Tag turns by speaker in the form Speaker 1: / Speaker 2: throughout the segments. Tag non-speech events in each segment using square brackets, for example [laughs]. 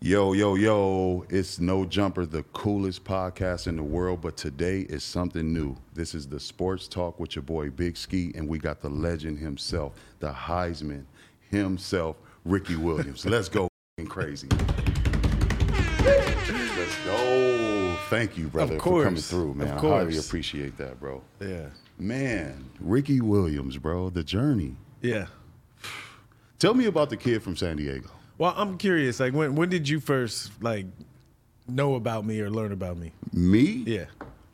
Speaker 1: Yo, yo, yo, it's No Jumper, the coolest podcast in the world, but today is something new. This is the Sports Talk with your boy Big Ski, and we got the legend himself, the Heisman himself, Ricky Williams. Let's go [laughs] crazy. Let's go. Thank you, brother,
Speaker 2: Of
Speaker 1: for coming
Speaker 2: course.
Speaker 1: through, man.
Speaker 2: Of
Speaker 1: I highly
Speaker 2: course.
Speaker 1: appreciate that, bro.
Speaker 2: Yeah.
Speaker 1: Man, Ricky Williams, bro, the journey.
Speaker 2: Yeah.
Speaker 1: Tell me about the kid from San Diego.
Speaker 2: Well, I'm curious. Like, when when did you first like know about me or learn about me?
Speaker 1: Me?
Speaker 2: Yeah.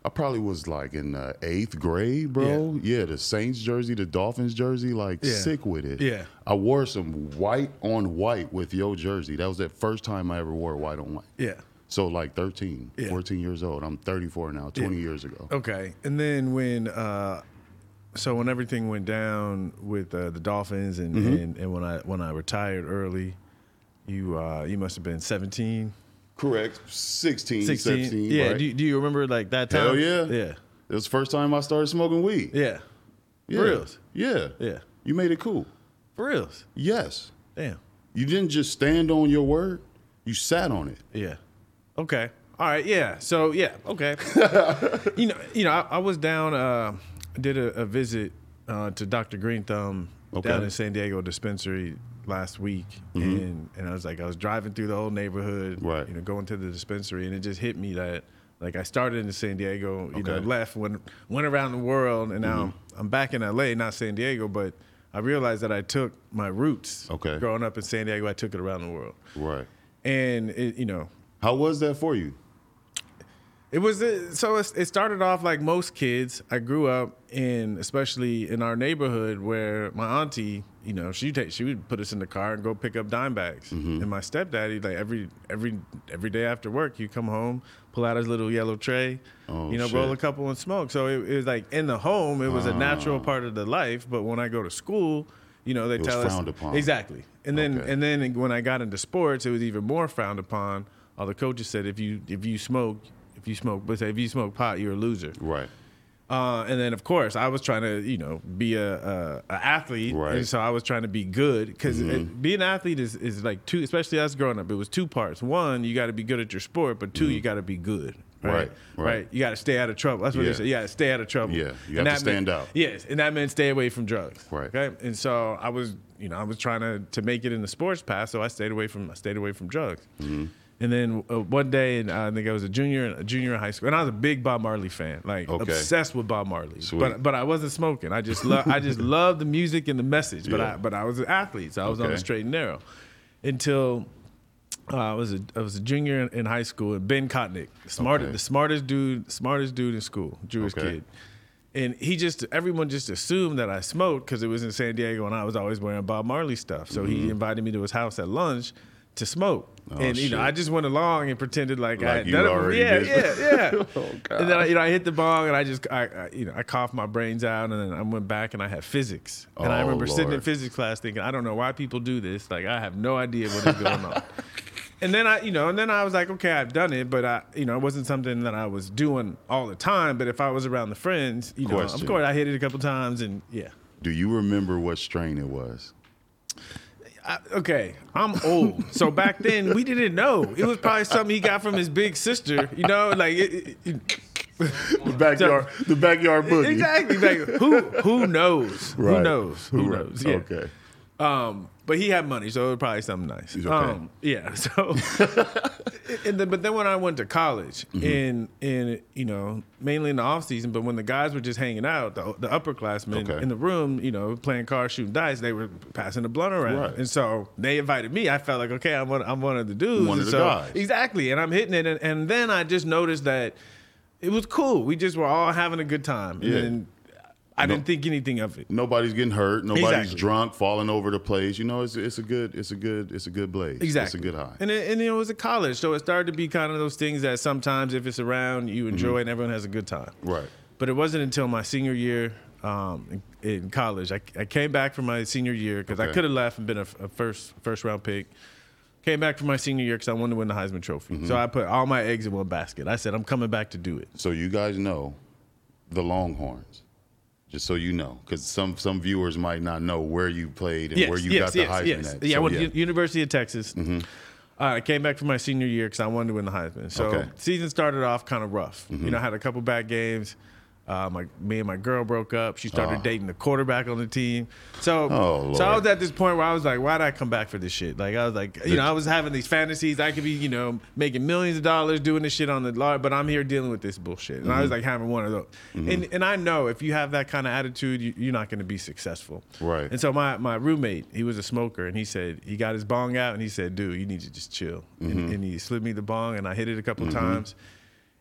Speaker 1: I probably was like in uh, eighth grade, bro. Yeah. the Saints jersey, the Dolphins jersey, like
Speaker 2: Yeah.
Speaker 1: sick with it.
Speaker 2: Yeah.
Speaker 1: I wore some white on white with your jersey. That was the first time I ever wore white on white.
Speaker 2: Yeah.
Speaker 1: So like 13,
Speaker 2: Yeah.
Speaker 1: 14 years old. I'm 34 now, 20
Speaker 2: Yeah.
Speaker 1: years ago.
Speaker 2: Okay. And then when uh so when everything went down with uh, the Dolphins and,
Speaker 1: Mm-hmm.
Speaker 2: and and when I when I retired early, you uh you must have been 17,
Speaker 1: Correct. 16,
Speaker 2: 16.
Speaker 1: 17,
Speaker 2: yeah.
Speaker 1: right?
Speaker 2: Do, you- do you remember like that time?
Speaker 1: Hell yeah.
Speaker 2: Yeah.
Speaker 1: It was the first time I started smoking weed.
Speaker 2: Yeah.
Speaker 1: Yeah.
Speaker 2: For reals.
Speaker 1: Yeah.
Speaker 2: Yeah.
Speaker 1: You made it cool.
Speaker 2: For reals.
Speaker 1: Yes.
Speaker 2: Damn.
Speaker 1: You didn't just stand on your word. You sat on it.
Speaker 2: Yeah. Okay. All right. Yeah. So yeah. Okay. [laughs] you know. You know. I, I was down. Uh, did a, a visit uh, to Dr. Green Thumb
Speaker 1: Okay.
Speaker 2: down in San Diego dispensary last week, and and I was like, I was driving through the whole neighborhood,
Speaker 1: Right.
Speaker 2: You know, going to the dispensary, and it just hit me that. Like I started in San Diego, you know, left, went went around the world, and now I'm back in LA, not San Diego, but I realized that I took my roots.
Speaker 1: Okay.
Speaker 2: Growing up in San Diego, I took it around the world,
Speaker 1: Right.
Speaker 2: and it, you know,
Speaker 1: How was that for you?
Speaker 2: it was uh, so it started off like most kids. I grew up in, especially in our neighborhood, where my auntie, you know, she take she would put us in the car and go pick up dime bags.
Speaker 1: Mm-hmm.
Speaker 2: And my stepdaddy, like every every every day after work, you come home, pull out his little yellow tray,
Speaker 1: Oh,
Speaker 2: you know, roll a couple and smoke. So it, it was like in the home, it was a natural part of the life. But when I go to school, you know, they
Speaker 1: was
Speaker 2: tell
Speaker 1: frowned
Speaker 2: us
Speaker 1: upon.
Speaker 2: exactly. And then
Speaker 1: Okay.
Speaker 2: and then when I got into sports, it was even more frowned upon. All the coaches said if you if you smoke if you smoke but say if you smoke pot you're a loser.
Speaker 1: Right.
Speaker 2: Uh, and then of course I was trying to you know be a, a, a athlete,
Speaker 1: Right.
Speaker 2: and so I was trying to be good because being an athlete is, is like two, especially us growing up. It was two parts. One, you got to be good at your sport, but 2 you got to be good. Right,
Speaker 1: Right, right.
Speaker 2: You got to stay out of trouble. That's what
Speaker 1: Yeah.
Speaker 2: they say. You got to stay out of trouble.
Speaker 1: Yeah, you
Speaker 2: And
Speaker 1: have to stand
Speaker 2: meant-
Speaker 1: out.
Speaker 2: Yes, and that meant stay away from drugs.
Speaker 1: Right.
Speaker 2: Okay. And so I was, you know, I was trying to to make it in the sports path, so I stayed away from I stayed away from drugs.
Speaker 1: Mm-hmm.
Speaker 2: And then uh, one day, and I think I was a junior, a junior in high school, and I was a big Bob Marley fan, like
Speaker 1: Okay.
Speaker 2: obsessed with Bob Marley.
Speaker 1: Sweet.
Speaker 2: But but I wasn't smoking. I just love I just [laughs] loved the music and the message. But
Speaker 1: Yeah.
Speaker 2: I but I was an athlete, so I was on
Speaker 1: Okay.
Speaker 2: the straight and narrow until. Uh, I was a I was a junior in, in high school, and Ben Kotnick, smartest
Speaker 1: Okay.
Speaker 2: the smartest dude, smartest dude in school, Jewish kid, and he just everyone just assumed that I smoked because it was in San Diego, and I was always wearing Bob Marley stuff. So he invited me to his house at lunch to smoke.
Speaker 1: Oh,
Speaker 2: and you know. I just went along and pretended like, I
Speaker 1: Like
Speaker 2: had
Speaker 1: you
Speaker 2: done it. yeah,
Speaker 1: did.
Speaker 2: yeah, yeah. [laughs]
Speaker 1: Oh,
Speaker 2: And then I, you know I hit the bong and I just I, I you know I coughed my brains out, and then I went back and I had physics, and I
Speaker 1: Oh,
Speaker 2: remember sitting in physics class thinking I don't know why people do this, like I have no idea what is going on. [laughs] And then I, you know, and then I was like, okay, I've done it, but I, you know, it wasn't something that I was doing all the time. But if I was around the friends, you know,
Speaker 1: Question.
Speaker 2: of course, I hit it a couple times, and yeah.
Speaker 1: Do you remember what strain it was?
Speaker 2: I, okay, I'm old, so back then we didn't know. It was probably something he got from his big sister, you know, like it, it-
Speaker 1: The backyard, the backyard [laughs] boogie.
Speaker 2: exactly. Like who who knows? Who knows? Who
Speaker 1: Right.
Speaker 2: knows? Yeah.
Speaker 1: Okay.
Speaker 2: Um, but he had money, so it was probably something nice.
Speaker 1: He's okay.
Speaker 2: Um, yeah. [laughs] So, [laughs] and then, but then when I went to college,
Speaker 1: Mm-hmm.
Speaker 2: in in you know mainly in the off season, but when the guys were just hanging out, the, the upperclassmen
Speaker 1: Okay.
Speaker 2: in the room, you know, playing cards, shooting dice, they were passing the blunt around,
Speaker 1: Right.
Speaker 2: and so they invited me. I felt like okay, I'm one, I'm one of the dudes,
Speaker 1: One of the
Speaker 2: so-
Speaker 1: guys.
Speaker 2: exactly, and I'm hitting it, and, and then I just noticed that it was cool. We just were all having a good time,
Speaker 1: Yeah.
Speaker 2: and then I
Speaker 1: No-
Speaker 2: didn't think anything of it.
Speaker 1: Nobody's getting hurt. Nobody's
Speaker 2: Exactly.
Speaker 1: drunk, falling over the place. You know, it's it's a good it's a good it's a good blaze.
Speaker 2: Exactly.
Speaker 1: It's a good high.
Speaker 2: And it, and it was a college, so it started to be kind of those things that sometimes if it's around, you enjoy and everyone has a good time.
Speaker 1: Mm-hmm. Right.
Speaker 2: But it wasn't until my senior year um, in, in college. I, I came back from my senior year because I could have left and been a, a first first round pick. Came back from my senior year because I wanted to win the Heisman Trophy.
Speaker 1: Mm-hmm.
Speaker 2: So I put all my eggs in one basket. I said, I'm coming back to do it.
Speaker 1: So you guys know the Longhorns. Just so you know, because some some viewers might not know where you played and where you got the Heisman at.
Speaker 2: Yeah, I
Speaker 1: So,
Speaker 2: went to University of Texas. Uh, I came back from my senior year because I wanted to win the Heisman. So
Speaker 1: Okay.
Speaker 2: season started off kind of rough. You know, I had a couple bad games. Uh, my me and my girl broke up. She started
Speaker 1: Oh.
Speaker 2: dating the quarterback on the team. So
Speaker 1: Oh,
Speaker 2: so I was at this point where I was like, why did I come back for this shit? Like I was like, you know, I was having these fantasies. I could be, you know, making millions of dollars doing this shit on the lot, but I'm here dealing with this bullshit. And I
Speaker 1: Mm-hmm.
Speaker 2: was like having one of those. And and I know if you have that kind of attitude, you, you're not going to be successful.
Speaker 1: Right.
Speaker 2: And so my, my roommate, he was a smoker, and he said he got his bong out, and he said, "Dude, you need to just chill."
Speaker 1: Mm-hmm.
Speaker 2: And, and he slid me the bong, and I hit it a couple times,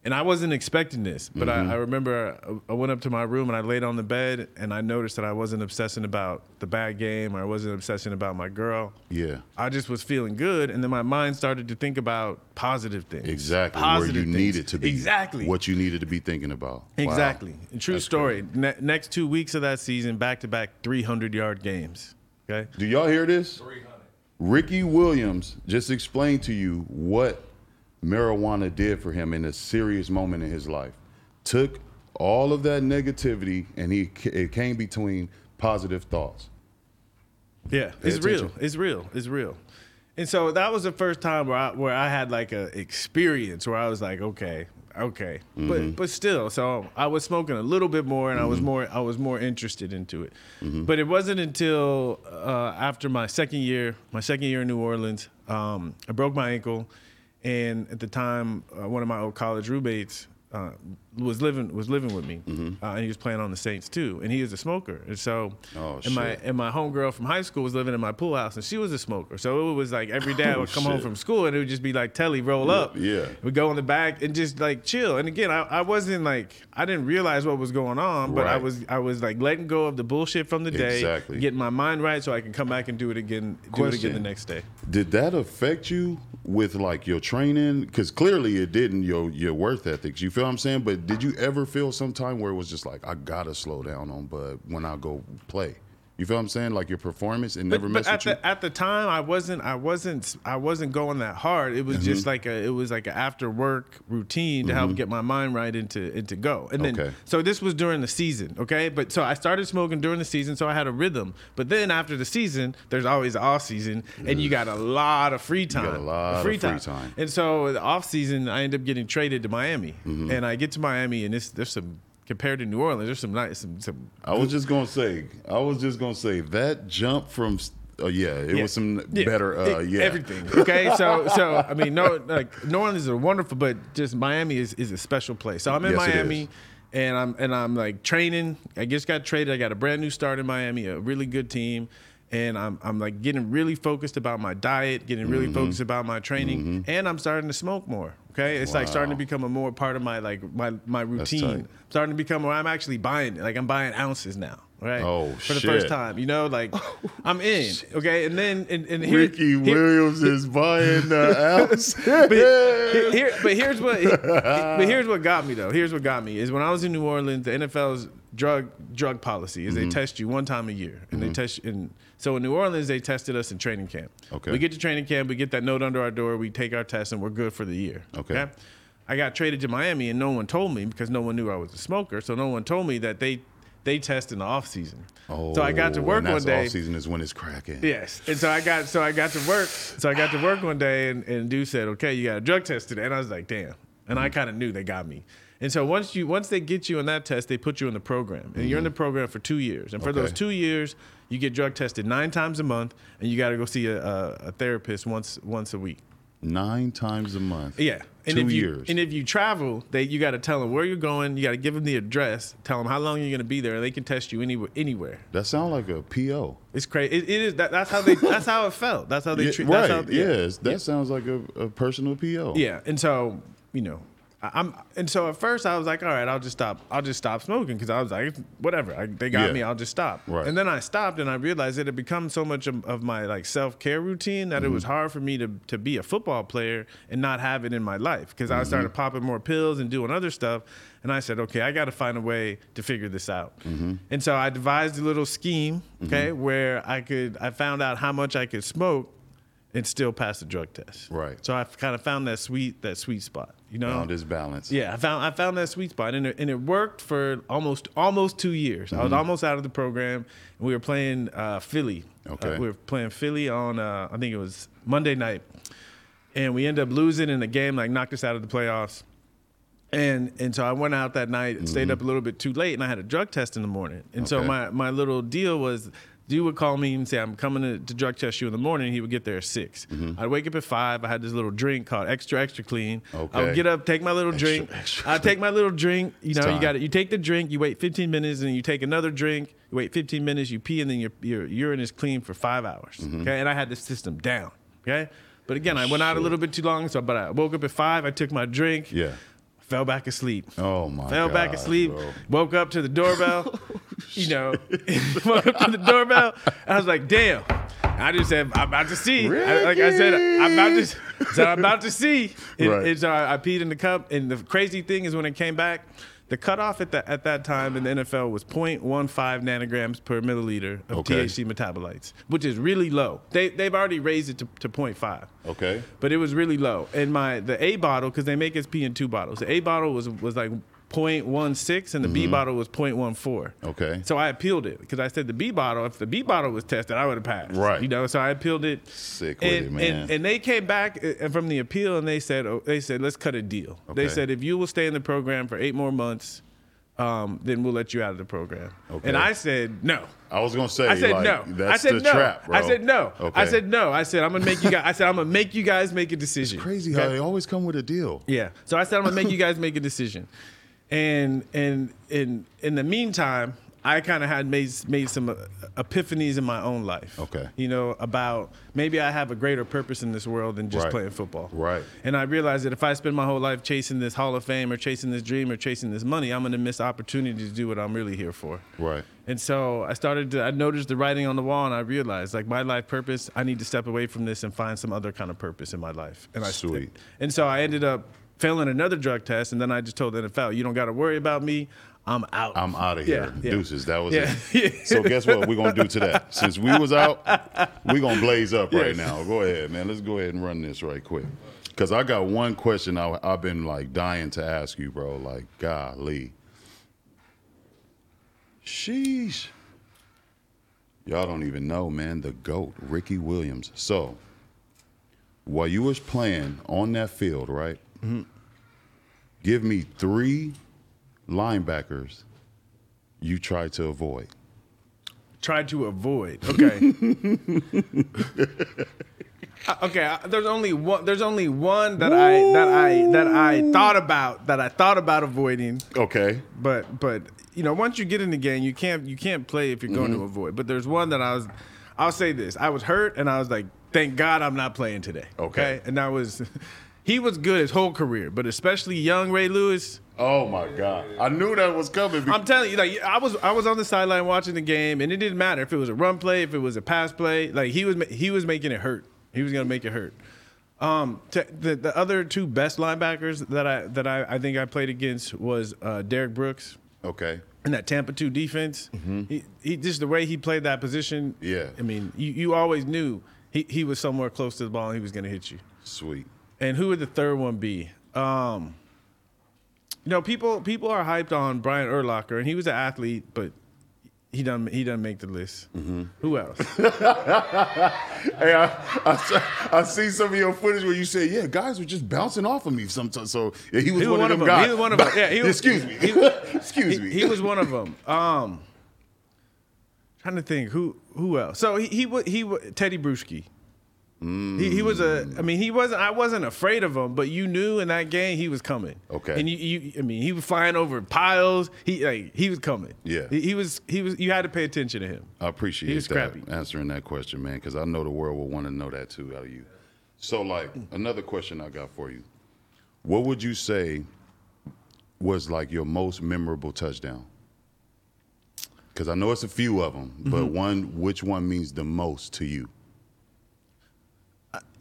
Speaker 2: and I wasn't expecting this, but
Speaker 1: Mm-hmm.
Speaker 2: I, I remember I, went up to my room and I laid on the bed, and I noticed that I wasn't obsessing about the bad game, or I wasn't obsessing about my girl.
Speaker 1: Yeah.
Speaker 2: I just was feeling good, and then my mind started to think about positive things.
Speaker 1: Exactly
Speaker 2: Positive
Speaker 1: where you
Speaker 2: things.
Speaker 1: needed to be.
Speaker 2: Exactly.
Speaker 1: What you needed to be thinking about.
Speaker 2: Exactly. And true
Speaker 1: That's
Speaker 2: story. Ne- next two weeks of that season, back to back 300 yard games. Okay.
Speaker 1: Do y'all hear this? 300. Ricky Williams just explained to you what marijuana did for him in a serious moment in his life. Took all of that negativity and he it came between positive thoughts.
Speaker 2: Yeah,
Speaker 1: Pay
Speaker 2: it's real. It's real. It's real. And so that was the first time where I where I had like a experience where I was like, okay, okay,
Speaker 1: Mm-hmm.
Speaker 2: but but still, so I was smoking a little bit more, and I was more I was more interested into it. But it wasn't until uh, after my second year, my second year in New Orleans, um, I broke my ankle, and at the time, uh, one of my old college roommates. Uh, was living was living with me, uh, and he was playing on the Saints too, and he was a smoker, and so
Speaker 1: Oh,
Speaker 2: and my and my homegirl from high school was living in my pool house, and she was a smoker. So it was like every day I [laughs]
Speaker 1: Oh,
Speaker 2: would come home from school, and it would just be like Telly roll up.
Speaker 1: yeah.
Speaker 2: we go in the back and just like chill. And again, I, I wasn't like I didn't realize what was going on, but I was I was like letting go of the bullshit from the day,
Speaker 1: Exactly.
Speaker 2: getting my mind right, so I can come back and do it again, do it again the next day.
Speaker 1: Did that affect you with like your training? Because clearly it didn't your your worth ethics. You feel what I'm saying? But did you ever feel sometime where it was just like I gotta slow down on Bud when I go play? You feel what I'm saying? Like your performance, it never
Speaker 2: but,
Speaker 1: messed
Speaker 2: but at
Speaker 1: with you.
Speaker 2: the at the time, I wasn't I wasn't I wasn't going that hard. It was
Speaker 1: Mm-hmm.
Speaker 2: just like a it was like an after work routine to help get my mind right into into go. And then
Speaker 1: Okay.
Speaker 2: so this was during the season, okay? But so I started smoking during the season, so I had a rhythm. But then after the season, there's always the off season, and you got a lot of free time.
Speaker 1: got a lot of free time.
Speaker 2: And so the off season, I end up getting traded to Miami,
Speaker 1: Mm-hmm.
Speaker 2: and I get to Miami, and it's, there's some compared to New Orleans, there's some nice some some
Speaker 1: I was just gonna say, I was just gonna say that jump from, oh yeah, it
Speaker 2: Yeah.
Speaker 1: was some
Speaker 2: Yeah.
Speaker 1: better, uh,
Speaker 2: It-
Speaker 1: yeah,
Speaker 2: everything. Okay, so so I mean, no, like New Orleans is wonderful, but just Miami is, is a special place. So I'm in
Speaker 1: Yes,
Speaker 2: Miami, and I'm and I'm like training. I just got traded. I got a brand new start in Miami, a really good team. And I'm, I'm like getting really focused about my diet, getting really
Speaker 1: Mm-hmm.
Speaker 2: focused about my training, and I'm starting to smoke more. Okay, it's like starting to become a more part of my like my my routine. Starting to become where I'm actually buying it. Like I'm buying ounces now. Right.
Speaker 1: Oh,
Speaker 2: For the first time, you know, like [laughs] I'm in. Okay, and then and, and here,
Speaker 1: Ricky
Speaker 2: here-
Speaker 1: Williams is buying the ounce. [laughs]
Speaker 2: but here, here- but here's what but here's what got me though. Here's what got me is when I was in New Orleans, the NFL's drug drug policy is
Speaker 1: Mm-hmm.
Speaker 2: they test you one time a year, and they test you. And so in New Orleans, they tested us in training camp.
Speaker 1: Okay.
Speaker 2: we get to training camp, we get that note under our door, we take our test, and we're good for the year.
Speaker 1: Okay.
Speaker 2: I got traded to Miami, and no one told me because no one knew I was a smoker. So no one told me that they they test in the off season. so I got to
Speaker 1: Oh,
Speaker 2: work one day.
Speaker 1: Off season is when it's cracking.
Speaker 2: Yes. And so I got so I got to work. So I got to work one day and, and dude said, Okay, you got a drug test today. And I was like, damn. And I kind of knew they got me. And so once you once they get you on that test, they put you in the program. And you're in the mm-hmm. program for two years. And for those two years, you get drug tested nine times a month and you gotta go see a, a, a therapist once once a week.
Speaker 1: Nine times a month.
Speaker 2: Yeah. And
Speaker 1: Two
Speaker 2: if you,
Speaker 1: years.
Speaker 2: And if you travel, they you got to tell them where you're going. You got to give them the address. Tell them how long you're going to be there, and they can test you anywhere. Anywhere.
Speaker 1: that sounds like a PO.
Speaker 2: It's crazy. It, it is. That, that's how they. That's how it felt. That's how they
Speaker 1: Yeah,
Speaker 2: treat.
Speaker 1: right.
Speaker 2: That's how,
Speaker 1: yes. That sounds like a, a personal PO.
Speaker 2: Yeah, and so you know, I'm and so at first I was like, all right, I'll just stop. I'll just stop smoking because I was like, whatever. I, they got
Speaker 1: Yeah.
Speaker 2: me. I'll just stop.
Speaker 1: Right.
Speaker 2: And then I stopped and I realized it had become so much of, of my like self care routine that it
Speaker 1: Mm-hmm.
Speaker 2: was hard for me to to be a football player and not have it in my life because I started
Speaker 1: Mm-hmm.
Speaker 2: popping more pills and doing other stuff. And I said, okay, I got to find a way to figure this out.
Speaker 1: Mm-hmm.
Speaker 2: And so I devised a little scheme, okay, where I could I found out how much I could smoke and still pass the drug test.
Speaker 1: Right.
Speaker 2: So I kind of found that sweet that sweet spot. You know.
Speaker 1: Found his balance.
Speaker 2: Yeah, I found I found that sweet spot, and it, and it worked for almost almost two years. I was almost out of the program, and we were playing uh, Philly.
Speaker 1: Okay.
Speaker 2: Uh, we were playing Philly on uh, I think it was Monday night, and we ended up losing in the game, like knocked us out of the playoffs. And and so I went out that night and stayed up a little bit too late, and I had a drug test in the morning. And so my my little deal was. Dude would call me and say, I'm coming to, to drug test you in the morning. He would get there at 6 I'd wake up at five. I had this little drink called Extra Extra Clean.
Speaker 1: Okay.
Speaker 2: I would get up, take my little drink.
Speaker 1: extra
Speaker 2: I'd take my little drink. You know, you got it. You take the drink, you wait 15 minutes, and you take another drink. You wait 15 minutes, you pee, and then your, your urine is clean for five hours.
Speaker 1: Mm-hmm.
Speaker 2: Okay, and I had the system down. Okay, but again, I went out a little bit too long, so but I woke up at five. I took my drink.
Speaker 1: Yeah.
Speaker 2: Fell back asleep.
Speaker 1: Oh my
Speaker 2: Fell back asleep.
Speaker 1: bro.
Speaker 2: Woke up to the doorbell. [laughs] you know, [laughs] woke up to the doorbell. And I was like, damn. I just said, I'm about to see. I- like I said, I'm about to. So I'm about to see. And,
Speaker 1: Right.
Speaker 2: so I, I peed in the cup. And the crazy thing is, when it came back, the cutoff at that at that time in the NFL was 0.15 nanograms per milliliter of
Speaker 1: Okay.
Speaker 2: THC metabolites, which is really low. They they've already raised it to, to 0.5
Speaker 1: Okay.
Speaker 2: but it was really low. And my the A bottle because they make us pee in two bottles. The A bottle was was like 0.16 and the B bottle was 0.14.
Speaker 1: Mm-hmm. Okay.
Speaker 2: So I appealed it because I said the B bottle. If the B bottle was tested, I would have passed.
Speaker 1: Right.
Speaker 2: You know. So I appealed it.
Speaker 1: Sick with it, man.
Speaker 2: And, and they came back uh, from the appeal and they said oh, they said let's cut a deal. They said if you will stay in the program for eight more months. Um, then we'll let you out of the program.
Speaker 1: Okay.
Speaker 2: And I said no.
Speaker 1: I was gonna say.
Speaker 2: I said
Speaker 1: like,
Speaker 2: no.
Speaker 1: That's
Speaker 2: I said
Speaker 1: the
Speaker 2: no.
Speaker 1: trap, bro.
Speaker 2: I said no.
Speaker 1: Okay.
Speaker 2: I said no. I said I'm gonna make you guys. I said I'm gonna make you guys make a decision.
Speaker 1: Crazy how they always come with a deal.
Speaker 2: Yeah. So I said I'm gonna make you guys make a decision, and and in in the meantime, I kind of had made made some uh, epiphanies in my own life.
Speaker 1: Okay.
Speaker 2: You know about maybe I have a greater purpose in this world than just
Speaker 1: Right.
Speaker 2: playing football.
Speaker 1: Right.
Speaker 2: And I realized that if I spend my whole life chasing this Hall of Fame or chasing this dream or chasing this money, I'm gonna miss opportunity to do what I'm really here for.
Speaker 1: Right.
Speaker 2: And so I started to, I noticed the writing on the wall and I realized like my life purpose, I need to step away from this and find some other kind of purpose in my life. And I
Speaker 1: Sweet.
Speaker 2: And so I ended up failing another drug test and then I just told the NFL, you don't got to worry about me. I'm out.
Speaker 1: I'm out of here.
Speaker 2: Yeah, yeah.
Speaker 1: Deuces. That was
Speaker 2: Yeah.
Speaker 1: it. So guess what? We're gonna do to that. [laughs] Since we was out, we're gonna blaze up right
Speaker 2: Yes.
Speaker 1: now. Go ahead, man. Let's go ahead and run this right quick. Cause I got one question I, I've been like dying to ask you, bro. Like, golly. Sheesh. Y'all don't even know, man. The GOAT, Ricky Williams. So, while you was playing on that field, right? Mm-hmm. Give me three linebackers you try to avoid.
Speaker 2: Try to avoid. Okay. [laughs] Okay, there's only one. There's only one that I that I that I thought about that I thought about avoiding.
Speaker 1: Okay.
Speaker 2: but but you know once you get in the game you can't you can't play if you're going
Speaker 1: Mm-hmm.
Speaker 2: to avoid but there's one that i was i'll say this i was hurt and i was like thank god i'm not playing today
Speaker 1: Okay.
Speaker 2: and that was he was good his whole career but especially young ray lewis
Speaker 1: Oh my God. I knew that was coming.
Speaker 2: i'm telling you like i was i was on the sideline watching the game and it didn't matter if it was a run play if it was a pass play like he was he was making it hurt he was going to make it hurt um, to, the the other two best linebackers that I that I, I think I played against was uh, Derrick Brooks
Speaker 1: okay.
Speaker 2: And that Tampa two defense. He, he just the way he played that position.
Speaker 1: Mm-hmm. Yeah.
Speaker 2: I mean, you, you always knew he, he was somewhere close to the ball and he was going to hit you.
Speaker 1: Sweet.
Speaker 2: And who would the third one be? Um, you know, people people are hyped on Brian Urlacher, and he was an athlete, but he doesn't he doesn't make the list.
Speaker 1: Mm-hmm.
Speaker 2: Who else? [laughs]
Speaker 1: Hey, I, I, I see some of your footage where you say, yeah, guys were just bouncing off of me sometimes. So yeah, he was
Speaker 2: He
Speaker 1: one,
Speaker 2: was
Speaker 1: of them
Speaker 2: one of 'em.
Speaker 1: guys.
Speaker 2: He was one of 'em. Yeah, he [laughs] was-
Speaker 1: Excuse me. [laughs] Excuse
Speaker 2: he,
Speaker 1: me.
Speaker 2: he was one of them. Um, trying to think who who else. So he he he Tedy Bruschi. He, he was a. I mean, he wasn't. I wasn't afraid of him, but you knew in that game he was coming.
Speaker 1: Okay.
Speaker 2: And you, you I mean, he was flying over piles. He like he was coming.
Speaker 1: Yeah.
Speaker 2: He, he was. He was. You had to pay attention to him.
Speaker 1: I appreciate
Speaker 2: He was
Speaker 1: that
Speaker 2: scrappy.
Speaker 1: answering that question, man, because I know the world will want to know that too out of you. So, like, another question I got for you: What would you say was like your most memorable touchdown? Because I know it's a few of them, but
Speaker 2: Mm-hmm.
Speaker 1: one, which one means the most to you?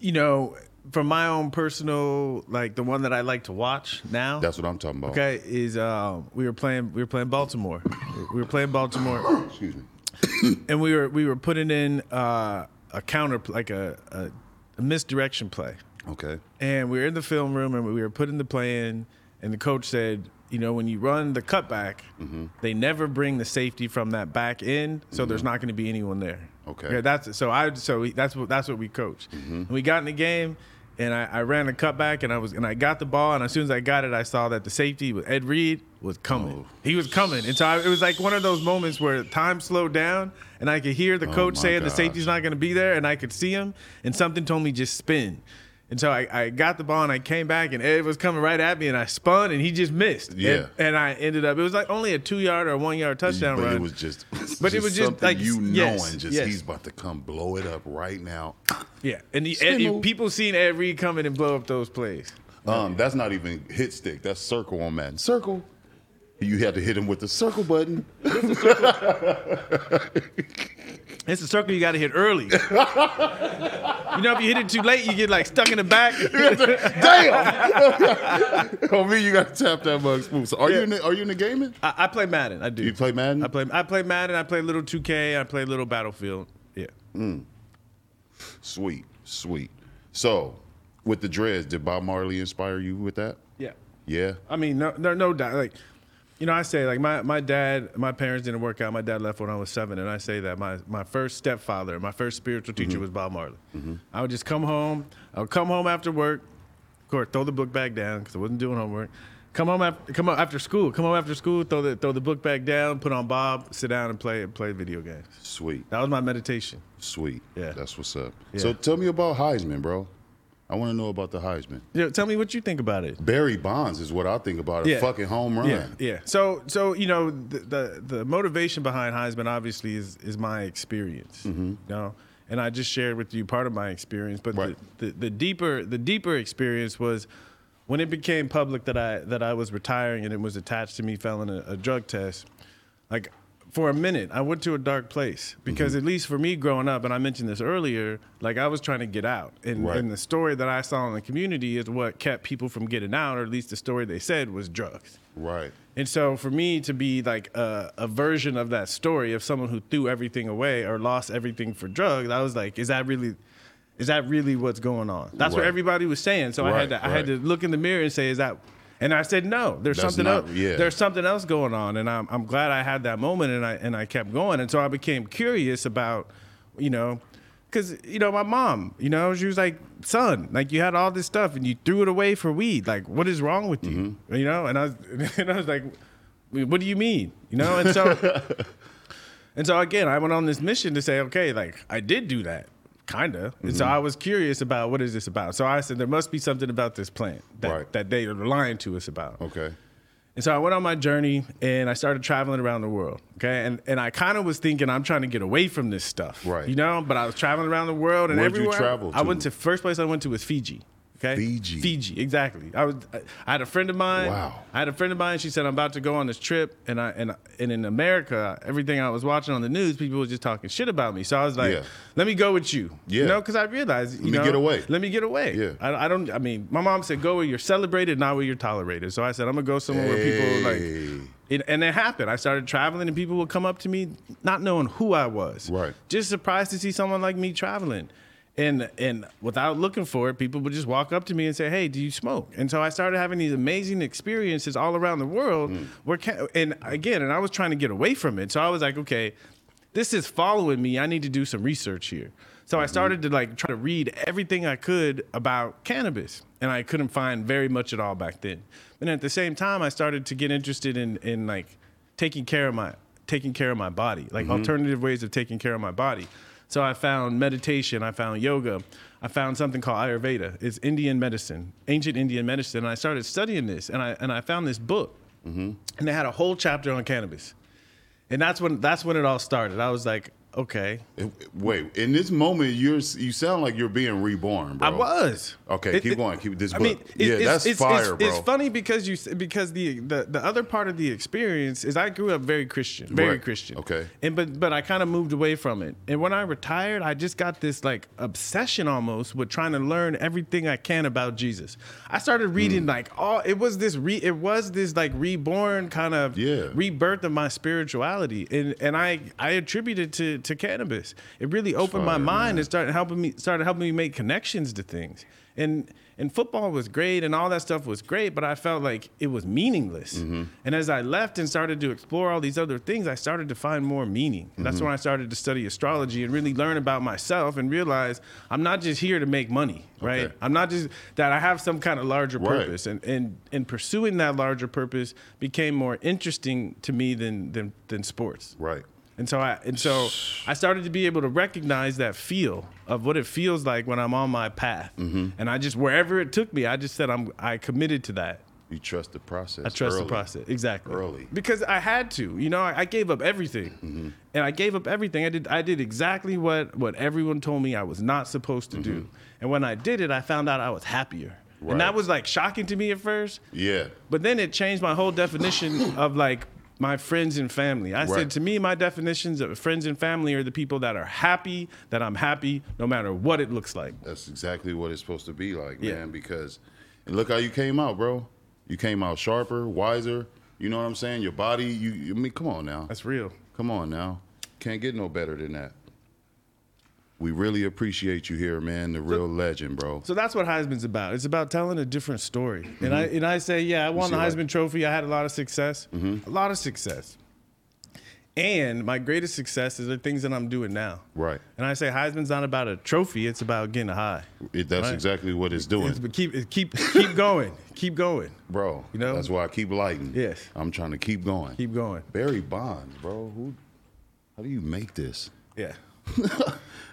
Speaker 2: You know, from my own personal, like the one that I like to watch now.
Speaker 1: That's what I'm talking about.
Speaker 2: okay. Is um, we were playing we were playing Baltimore. We were playing Baltimore,
Speaker 1: Excuse me. [coughs]
Speaker 2: and we were we were putting in uh, a counter like a, a, a misdirection play.
Speaker 1: Okay.
Speaker 2: And we were in the film room and we were putting the play in, and the coach said, you know, when you run the cutback,
Speaker 1: Mm-hmm.
Speaker 2: they never bring the safety from that back end, so there's not going to be anyone there.
Speaker 1: Okay. Mm-hmm.
Speaker 2: Yeah, that's so I so we, that's what that's what we coached. And we got in the game, and I, I ran the cutback, and I was and I got the ball, and as soon as I got it, I saw that the safety with Ed Reed was coming.
Speaker 1: Oh.
Speaker 2: He was coming, and so I, it was like one of those moments where time slowed down, and I could hear the coach
Speaker 1: Oh my
Speaker 2: saying the safety's not going to be there, and I could see him, and something told me just spin. And so I, I got the ball and I came back and Ed was coming right at me and I spun and he just missed.
Speaker 1: Yeah.
Speaker 2: And, and I ended up it was like only a two yard or one yard touchdown
Speaker 1: but
Speaker 2: run.
Speaker 1: it was just, [laughs]
Speaker 2: But it was just like-
Speaker 1: you
Speaker 2: yes,
Speaker 1: knowing, just
Speaker 2: yes.
Speaker 1: he's about to come blow it up right now.
Speaker 2: yeah. And the, Ed, people seen Ed Reed come in and blow up those plays.
Speaker 1: Um, that's not even hit stick. That's circle on Madden. Circle. You had to hit him with the circle button. [laughs]
Speaker 2: It's a circle you got to hit early. [laughs] you know, if you hit it too late, you get like stuck in the back. [laughs]
Speaker 1: Damn. [laughs] on me, you got to tap that mug smooth. So are you in the, are you in the gaming?
Speaker 2: I, I play Madden. I do.
Speaker 1: You play Madden?
Speaker 2: I play. I play Madden. I play little 2K. I play little Battlefield. Yeah. Mm.
Speaker 1: Sweet, sweet. So, with the dreads, did Bob Marley inspire you with that?
Speaker 2: Yeah.
Speaker 1: Yeah.
Speaker 2: I mean, no, no, no doubt. Like, you know, I say like my, my dad, my parents didn't work out. My dad left when I was seven, and I say that my, my first stepfather, my first spiritual teacher mm-hmm. was Bob Marley. Mm-hmm. I would just come home. I would come home after work. Of course, throw the book back down because I wasn't doing homework. Come home after come home after school. Come home after school. Throw the throw the book back down. Put on Bob. Sit down and play play video games.
Speaker 1: Sweet,
Speaker 2: That was my meditation.
Speaker 1: sweet.
Speaker 2: Yeah.
Speaker 1: That's what's up.
Speaker 2: Yeah.
Speaker 1: So tell me about Heisman, bro. I want to know about the Heisman.
Speaker 2: Know, tell me what you think about it.
Speaker 1: Barry Bonds is what I think about. A
Speaker 2: Yeah.
Speaker 1: fucking home run.
Speaker 2: Yeah, yeah. So, so you know, the the, the motivation behind Heisman obviously is is my experience. Mm-hmm. You know, and I just shared with you part of my experience, but
Speaker 1: Right.
Speaker 2: the, the the deeper the deeper experience was when it became public that I that I was retiring and it was attached to me failing a, a drug test. Like for a minute, I went to a dark place because mm-hmm. at least for me growing up, and I mentioned this earlier, like I was trying to get out, and,
Speaker 1: Right.
Speaker 2: and the story that I saw in the community is what kept people from getting out, or at least the story they said was drugs.
Speaker 1: Right.
Speaker 2: And so for me to be like a, a version of that story of someone who threw everything away or lost everything for drugs, I was like, is that really is that really what's going on? That's what everybody was saying. So I had to I had to look in the mirror and say, is that and I said, no, there's
Speaker 1: That's
Speaker 2: something
Speaker 1: not-
Speaker 2: else.
Speaker 1: yeah.
Speaker 2: There's something else going on. And I'm, I'm glad I had that moment and I, and I kept going. And so I became curious about, you know, because, you know, my mom, you know, she was like, son, like you had all this stuff and you threw it away for weed. Like, what is wrong with you?
Speaker 1: Mm-hmm.
Speaker 2: You know, and I was, [laughs] and I was like, what do you mean? You know, and so, [laughs] and so again, I went on this mission to say, okay, like I did do that, kind of. And
Speaker 1: Mm-hmm.
Speaker 2: so I was curious about what is this about. So I said, there must be something about this plant that,
Speaker 1: Right.
Speaker 2: that they are lying to us about.
Speaker 1: Okay.
Speaker 2: And so I went on my journey and I started traveling around the world. Okay. And and I kind of was thinking I'm trying to get away from this stuff.
Speaker 1: Right.
Speaker 2: You know, but I was traveling around the world and
Speaker 1: Where'd you
Speaker 2: everywhere.
Speaker 1: travel
Speaker 2: I went to first place I went to was Fiji. Okay.
Speaker 1: Fiji.
Speaker 2: Fiji, exactly. I was I had a friend of mine.
Speaker 1: Wow.
Speaker 2: I had a friend of mine, she said I'm about to go on this trip and I and and in America, everything I was watching on the news, people were just talking shit about me. So I was like,
Speaker 1: Yeah.
Speaker 2: let me go with you.
Speaker 1: Yeah.
Speaker 2: You know, because I realized you
Speaker 1: Let me
Speaker 2: know,
Speaker 1: get away.
Speaker 2: Let me get away.
Speaker 1: Yeah.
Speaker 2: I, I don't I mean, my mom said go where you're celebrated, not where you're tolerated. So I said I'm gonna go somewhere where people like it, and it happened. I started traveling, and people would come up to me, not knowing who I was.
Speaker 1: Right.
Speaker 2: Just surprised to see someone like me traveling, and and without looking for it, people would just walk up to me and say, "Hey, do you smoke?" And so I started having these amazing experiences all around the world.
Speaker 1: Hmm.
Speaker 2: Where ca- and again, and I was trying to get away from it. So I was like, okay, this is following me. I need to do some research here. So
Speaker 1: Mm-hmm.
Speaker 2: I started to like try to read everything I could about cannabis, and I couldn't find very much at all back then. And at the same time, I started to get interested in in like taking care of my taking care of my body, like alternative ways of taking care of my body. So I found meditation, I found yoga, I found something called Ayurveda. It's Indian medicine, ancient Indian medicine. And I started studying this, and I and I found this book, mm-hmm. and they had a whole chapter on cannabis. And that's when that's when it all started. I was like, okay.
Speaker 1: Wait, in this moment, you're you sound like you're being reborn, bro.
Speaker 2: I was.
Speaker 1: Okay,
Speaker 2: It-
Speaker 1: keep
Speaker 2: it-
Speaker 1: going. Keep this.
Speaker 2: I
Speaker 1: But
Speaker 2: mean, it-
Speaker 1: yeah, that's
Speaker 2: it's,
Speaker 1: fire,
Speaker 2: it's,
Speaker 1: bro.
Speaker 2: It's funny because you because the, the the other part of the experience is I grew up very Christian, very
Speaker 1: Right.
Speaker 2: Christian.
Speaker 1: Okay.
Speaker 2: And but but I kind of moved away from it. And when I retired, I just got this like obsession almost with trying to learn everything I can about Jesus. I started reading mm. like all it was this re it was this like reborn kind of
Speaker 1: Yeah.
Speaker 2: rebirth of my spirituality, and and I I attributed it to to cannabis. It really opened my mind
Speaker 1: man.
Speaker 2: and started helping me started helping me make connections to things. And and football was great and all that stuff was great, but I felt like it was meaningless.
Speaker 1: Mm-hmm.
Speaker 2: And as I left and started to explore all these other things, I started to find more meaning. That's
Speaker 1: Mm-hmm.
Speaker 2: when I started to study astrology and really learn about myself and realize I'm not just here to make money, right?
Speaker 1: Okay.
Speaker 2: I'm not just that I have some kind of larger
Speaker 1: Right.
Speaker 2: purpose. And and and pursuing that larger purpose became more interesting to me than than than sports.
Speaker 1: right.
Speaker 2: And so I and so I started to be able to recognize that feel of what it feels like when I'm on my path.
Speaker 1: Mm-hmm.
Speaker 2: And I just wherever it took me, I just said I'm I committed to that.
Speaker 1: You trust the process.
Speaker 2: I trust
Speaker 1: early.
Speaker 2: the process. Exactly.
Speaker 1: Early.
Speaker 2: Because I had to. You know, I, I gave up everything.
Speaker 1: Mm-hmm.
Speaker 2: And I gave up everything. I did I did exactly what what everyone told me I was not supposed to do. And when I did it, I found out I was happier.
Speaker 1: Mm-hmm. Right.
Speaker 2: And that was like shocking to me at first.
Speaker 1: Yeah.
Speaker 2: But then it changed my whole definition of like my friends and family. I
Speaker 1: Right.
Speaker 2: said to me, my definitions of friends and family are the people that are happy, that I'm happy, no matter what it looks like.
Speaker 1: That's exactly what it's supposed to be like,
Speaker 2: Yeah.
Speaker 1: man. Because, and look how you came out, bro. You came out sharper, wiser. You know what I'm saying? Your body. You. I mean, come on now.
Speaker 2: That's real.
Speaker 1: Come on now. Can't get no better than that. We really appreciate you here, man. The real legend, bro.
Speaker 2: So that's what Heisman's about. It's about telling a different story. And mm-hmm. I and I say, yeah, I won the Heisman Trophy. I had a lot of success, mm-hmm. a lot of success. And my greatest success is the things that I'm doing now.
Speaker 1: Right.
Speaker 2: And I say Heisman's not about a trophy; it's about getting a high.
Speaker 1: It, that's
Speaker 2: Right.
Speaker 1: exactly what it's doing,
Speaker 2: It's, but keep it- keep keep going, [laughs] keep going,
Speaker 1: bro.
Speaker 2: You know?
Speaker 1: That's why I keep lighting.
Speaker 2: Yes.
Speaker 1: I'm trying to keep going.
Speaker 2: keep going.
Speaker 1: Barry Bonds, bro. Who? How do you make this?
Speaker 2: Yeah, [laughs]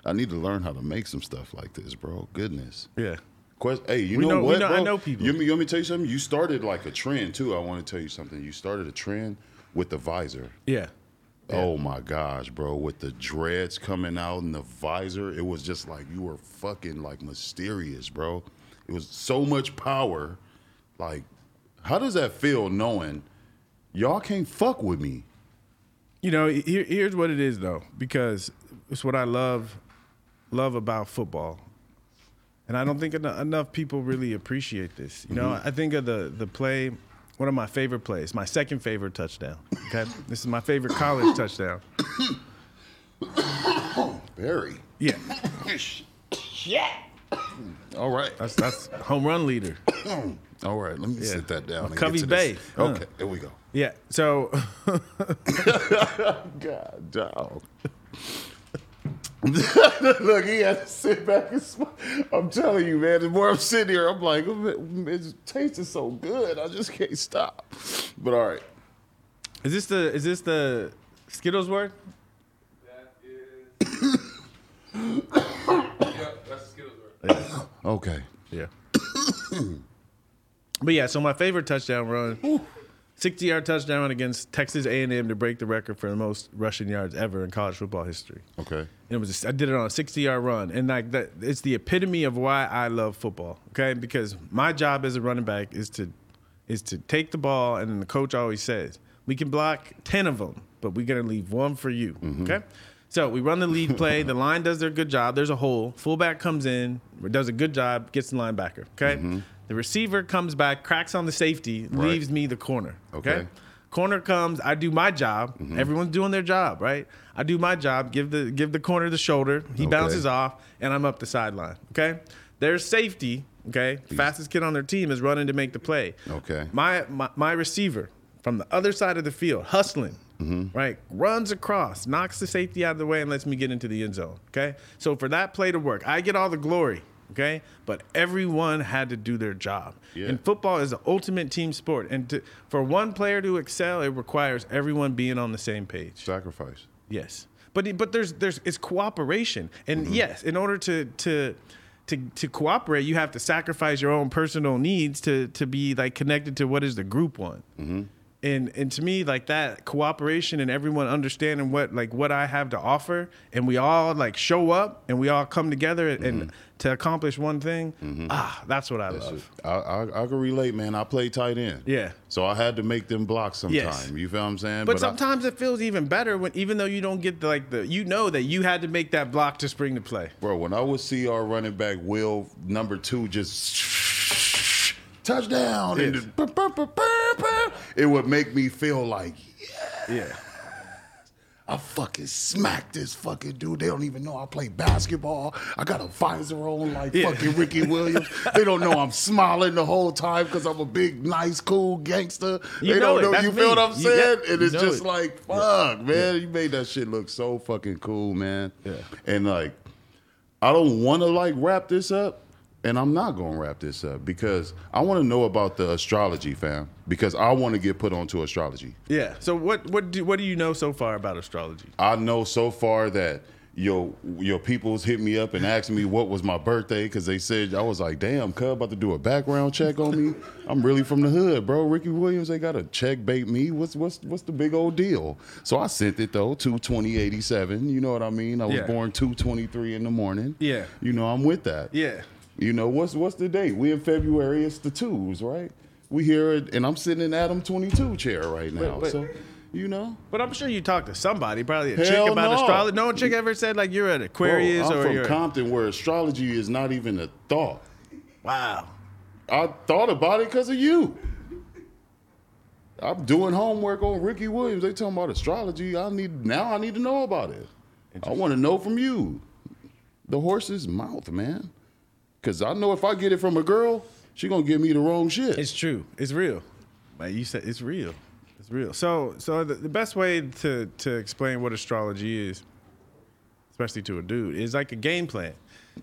Speaker 1: I need to learn how to make some stuff like this, bro. Goodness.
Speaker 2: yeah.
Speaker 1: Quest, hey, you know,
Speaker 2: know-
Speaker 1: what,
Speaker 2: know- I know people.
Speaker 1: You, you want me to tell you something? You started like a trend too. I want to tell you something. You started a trend with the visor.
Speaker 2: Yeah.
Speaker 1: Oh my gosh, bro! With the dreads coming out and the visor, it was just like you were fucking like mysterious, bro. It was so much power. Like, how does that feel knowing y'all can't fuck with me?
Speaker 2: You know, here, here's what it is though, because it's what I love love about football, and I don't think eno- enough people really appreciate this. You know, mm-hmm. I think of the the play, one of my favorite plays, my second favorite touchdown. Okay, this is my favorite college touchdown.
Speaker 1: Barry.
Speaker 2: Yeah, yeah. [coughs]
Speaker 1: All right.
Speaker 2: that's that's home run leader. [coughs]
Speaker 1: All right. Let me sit that down. and get
Speaker 2: Covey
Speaker 1: to this.
Speaker 2: Bay. Huh.
Speaker 1: Okay. Here we go.
Speaker 2: Yeah, so [laughs] [laughs]
Speaker 1: God, dog. Look, he had to sit back and smile. I'm telling you, man. The more I'm sitting here, I'm like, it tastes so good. I just can't stop. But all right.
Speaker 2: is this the is this the Skittles word? [coughs] Yeah, that's Skittles word?
Speaker 1: Okay.
Speaker 2: Yeah. [coughs] but yeah, so my favorite touchdown run, 60 yard touchdown against Texas A&M to break the record for the most rushing yards ever in college football history.
Speaker 1: Okay.
Speaker 2: And it was I did it on a 60 yard run, and like that, it's the epitome of why I love football. Okay, because my job as a running back is to is to take the ball, and the coach always says we can block 10 of them, but we're gonna leave one for you. Mm-hmm. Okay. So we run the lead play. The line does their good job. There's a hole. Fullback comes in, does a good job, gets the linebacker. Okay. Mm-hmm. The receiver comes back, cracks on the safety, leaves me the corner. Okay.
Speaker 1: Okay.
Speaker 2: Corner comes, I do my job.
Speaker 1: Mm-hmm.
Speaker 2: Everyone's doing their job, right? I do my job, give the give the corner the shoulder. He
Speaker 1: Okay.
Speaker 2: bounces off, and I'm up the sideline. Okay. There's safety. Okay. Fastest kid on their team is running to make the play.
Speaker 1: Okay.
Speaker 2: My my, my receiver from the other side of the field, hustling,
Speaker 1: Mm-hmm.
Speaker 2: right, runs across, knocks the safety out of the way, and lets me get into the end zone. Okay. So for that play to work, I get all the glory. Okay. But everyone had to do their job.
Speaker 1: Yeah.
Speaker 2: And football is the ultimate team sport. And to, for one player to excel, it requires everyone being on the same page.
Speaker 1: Sacrifice.
Speaker 2: Yes, but but there's there's it's cooperation, and mm-hmm. yes, in order to to to to cooperate, you have to sacrifice your own personal needs to to be like connected to what is the group one. Mm-hmm. and and to me like that cooperation and everyone understanding what like what I have to offer and we all like show up and we all come together and, and to accomplish one thing ah that's what I love
Speaker 1: I, I, I can relate, man. I play tight end.
Speaker 2: Yeah.
Speaker 1: So I had to make them block sometime.
Speaker 2: Yes.
Speaker 1: You feel what I'm saying?
Speaker 2: but,
Speaker 1: I-
Speaker 2: sometimes it feels even better when even though you don't get the, like the you know that you had to make that block to spring the play
Speaker 1: Bro, when I would see our running back Will number two just touchdown, and
Speaker 2: Yes.
Speaker 1: the- it would make me feel like
Speaker 2: yeah
Speaker 1: I fucking smacked this fucking dude. They don't even know I play basketball. I got a visor on like
Speaker 2: Yeah.
Speaker 1: fucking Ricky Williams. they don't know I'm smiling the whole time because I'm a big, nice, cool gangster.
Speaker 2: You
Speaker 1: they don't
Speaker 2: it.
Speaker 1: know.
Speaker 2: That's
Speaker 1: you
Speaker 2: me.
Speaker 1: feel what I'm
Speaker 2: You-
Speaker 1: saying?
Speaker 2: yeah,
Speaker 1: and it's just
Speaker 2: it.
Speaker 1: like, fuck, man. You made that shit look so fucking cool, man.
Speaker 2: Yeah.
Speaker 1: And like, I don't want to like wrap this up, and I'm not gonna wrap this up because I want to know about the astrology, fam. Because I want to get put onto astrology.
Speaker 2: yeah so what what do what do you know so far about astrology
Speaker 1: I know so far that your your people's hit me up and asked me what was my birthday because they said I was like, damn, cuz about to do a background check on me. I'm really from the hood, bro. Ricky Williams, they got to check bait me. What's what's what's the big old deal? So I sent it though, two twenty eighty seven. You know what I mean? I was
Speaker 2: Yeah.
Speaker 1: born two twenty three in the morning.
Speaker 2: Yeah.
Speaker 1: You know, I'm with that.
Speaker 2: yeah
Speaker 1: You know, what's what's the date? We in February, it's the twos, right? We here and I'm sitting in Adam 22 chair right now.
Speaker 2: but-
Speaker 1: so, you know.
Speaker 2: But I'm sure you talked to somebody, probably a
Speaker 1: Hell
Speaker 2: chick about
Speaker 1: no.
Speaker 2: astrology. No chick ever said like you're an Aquarius
Speaker 1: Bro, I'm
Speaker 2: or
Speaker 1: from
Speaker 2: you're
Speaker 1: Compton, where astrology is not even a thought.
Speaker 2: wow.
Speaker 1: I thought about it because of you. I'm doing homework on Ricky Williams. They talking about astrology. I need now. I need to know about it. I want to know from you, the horse's mouth, man. Because I know if I get it from a girl, she gonna give me the wrong shit.
Speaker 2: It's true. It's real. Like you said, it's real. It's real. So, so the, the best way to to explain what astrology is, especially to a dude, is like a game plan.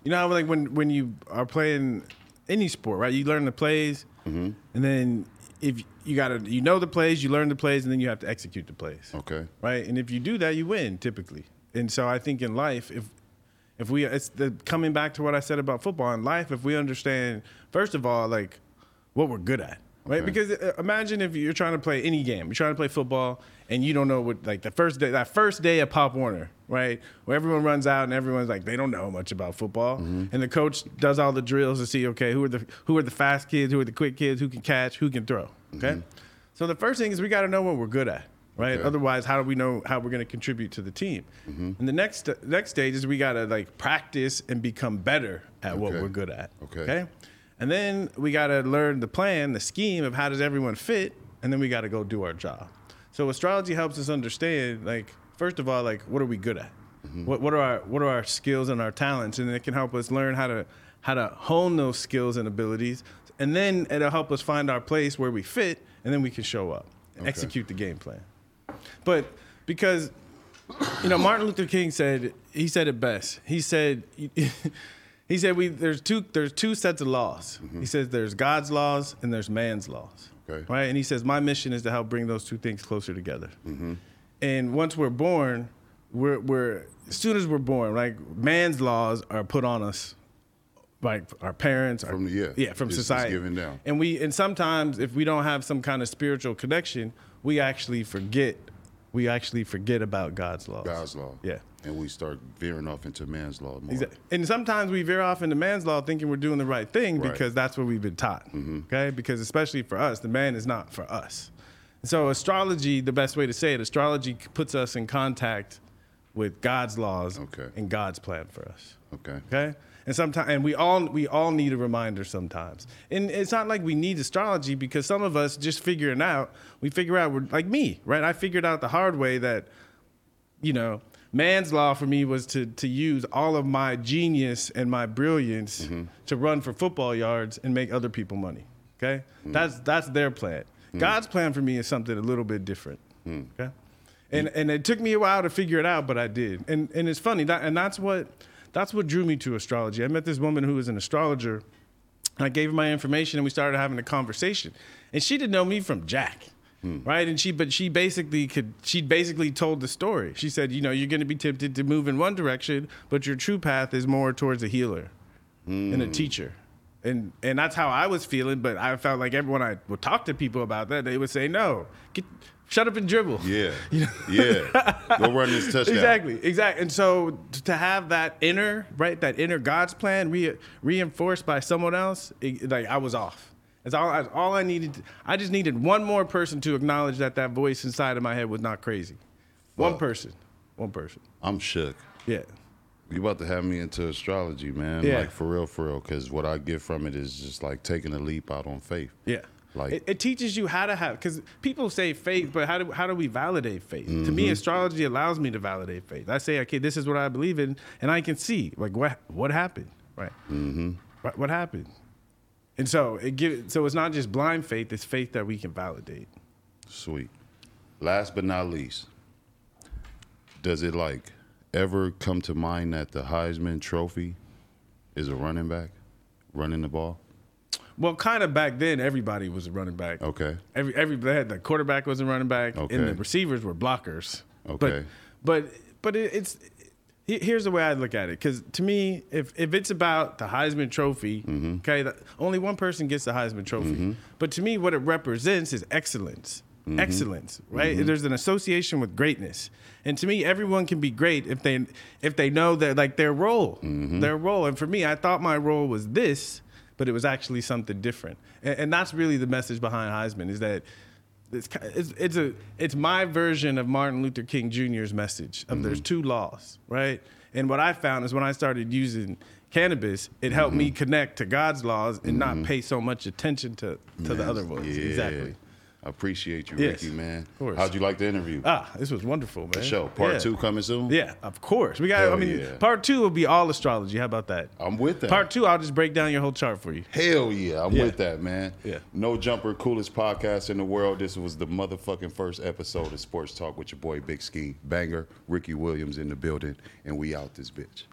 Speaker 2: You know how like when when you are playing any sport, right? You learn the plays,
Speaker 1: Mm-hmm.
Speaker 2: and then if you gotta you know the plays, you learn the plays, and then you have to execute the plays.
Speaker 1: okay.
Speaker 2: right? And if you do that, you win typically. And so I think in life, if if we it's the coming back to what I said about football and life, if we understand first of all like what we're good at, right?
Speaker 1: Okay.
Speaker 2: Because uh, imagine if you're trying to play any game, you're trying to play football, and you don't know what like the first day that first day of Pop Warner, right? Where everyone runs out and everyone's like they don't know much about football,
Speaker 1: Mm-hmm.
Speaker 2: and the coach does all the drills to see okay who are the who are the fast kids, who are the quick kids, who can catch, who can throw, okay. So the first thing is we got to know what we're good at, right?
Speaker 1: Mm-hmm. Okay.
Speaker 2: Otherwise, how do we know how we're going to contribute to the team? And the next next stage is we got to like practice and become better at what we're good at.
Speaker 1: Okay.
Speaker 2: And then we got to learn the plan, the scheme of how does everyone fit, and then we got to go do our job. So astrology helps us understand, like, first of all, like, what are we good at? What, what are our what are our skills and our talents, and it can help us learn how to how to hone those skills and abilities, and then it'll help us find our place where we fit, and then we can show up, and execute the game plan. But because you know, Martin Luther King said he said it best. He said [laughs] he said we there's two there's two sets of laws. He says there's God's laws and there's man's laws.
Speaker 1: Okay.
Speaker 2: Right? And he says my mission is to help bring those two things closer together. Mm-hmm. And once we're born, we're we're as soon as we're born, like man's laws are put on us like our parents, our,
Speaker 1: From the- yeah.
Speaker 2: yeah, from
Speaker 1: It's- it's
Speaker 2: society,
Speaker 1: given down.
Speaker 2: and we and sometimes if we don't have some kind of spiritual connection, we actually forget. We actually forget about God's laws.
Speaker 1: God's law.
Speaker 2: Yeah.
Speaker 1: And we start veering off into man's law more.
Speaker 2: Exactly. And sometimes we veer off into man's law thinking we're doing the right thing
Speaker 1: Right.
Speaker 2: because that's what we've been taught. Mm-hmm. Okay? Because especially for us, the man is not for us. So astrology, the best way to say it, astrology puts us in contact with God's laws
Speaker 1: Okay.
Speaker 2: and God's plan for us.
Speaker 1: Okay.
Speaker 2: Okay. And sometimes, and we all we all need a reminder sometimes. And it's not like we need astrology because some of us just figuring out. We figure out we're like me, right? I figured out the hard way that, you know, man's law for me was to to use all of my genius and my brilliance mm-hmm. to run for football yards and make other people money. Okay, mm. that's that's their plan. Mm. God's plan for me is something a little bit different. Mm. Okay. And, and it took me a while to figure it out, but I did. And and it's funny that and that's what that's what drew me to astrology. I met this woman who was an astrologer. I gave her my information and we started having a conversation. And she didn't know me from Jack. Hmm. Right. And she but she basically could she basically told the story. She said, you know, you're gonna be tempted to move in one direction, but your true path is more towards a healer and a hmm. teacher. And and that's how I was feeling. But I felt like everyone I would talk to people about that, they would say, "No, get, shut up and dribble."
Speaker 1: Yeah, [laughs] yeah. Go run this touchdown.
Speaker 2: Exactly, exactly. And so to have that inner, right, that inner God's plan re- reinforced by someone else, it, like I was off. That's all. I, all I needed. To, I just needed one more person to acknowledge that that voice inside of my head was not crazy. One person. One person.
Speaker 1: I'm shook.
Speaker 2: Yeah.
Speaker 1: You about to have me into astrology, man?
Speaker 2: Yeah.
Speaker 1: Like for real, for real. Because what I get from it is just like taking a leap out on faith.
Speaker 2: Yeah.
Speaker 1: Like-
Speaker 2: it, it teaches you how to have because people say faith, but how do how do we validate faith? To
Speaker 1: Mm-hmm.
Speaker 2: me, astrology allows me to validate faith. I say, okay, this is what I believe in, and I can see like what what happened, right? Mm-hmm. What, what happened? And so it give so it's not just blind faith; it's faith that we can validate.
Speaker 1: Sweet. Last but not least, does it like ever come to mind that the Heisman Trophy is a running back running the ball?
Speaker 2: Well, kind of back then, everybody was a running back.
Speaker 1: Okay.
Speaker 2: Every every they had the quarterback was a running back,
Speaker 1: Okay.
Speaker 2: and the receivers were blockers.
Speaker 1: Okay.
Speaker 2: But but but it, it's he- here's the way I look at it because to me, if if it's about the Heisman Trophy,
Speaker 1: Mm-hmm.
Speaker 2: okay, that, only one person gets the Heisman Trophy. But to me, what it represents is excellence.
Speaker 1: Mm-hmm.
Speaker 2: Excellence, right? There's an association with greatness, and to me, everyone can be great if they if they know that like their role,
Speaker 1: Mm-hmm.
Speaker 2: their role. And for me, I thought my role was this, but it was actually something different. And, and that's really the message behind Heisman is that it's, it's, it's a it's my version of Martin Luther King Jr.'s message of there's mm-hmm. two laws, right? And what I found is when I started using cannabis, it helped me mm-hmm. connect to God's laws and not mm-hmm. pay so much attention to to the other ones.
Speaker 1: yeah.
Speaker 2: Exactly.
Speaker 1: Appreciate you,
Speaker 2: Yes,
Speaker 1: Ricky, man.
Speaker 2: of course.
Speaker 1: How'd you like the interview?
Speaker 2: Ah, this was wonderful, man.
Speaker 1: Show part
Speaker 2: Yeah.
Speaker 1: two coming soon.
Speaker 2: Yeah, of course. We got.
Speaker 1: Hell
Speaker 2: I mean,
Speaker 1: yeah.
Speaker 2: part two will be all astrology. How about that?
Speaker 1: I'm with that.
Speaker 2: Part two, I'll just break down your whole chart for you.
Speaker 1: Hell yeah, I'm
Speaker 2: Yeah.
Speaker 1: with that, man.
Speaker 2: Yeah.
Speaker 1: No jumper, coolest podcast in the world. This was the motherfucking first episode of Sports Talk with your boy Big Ski Banger, Ricky Williams in the building, and we out this bitch.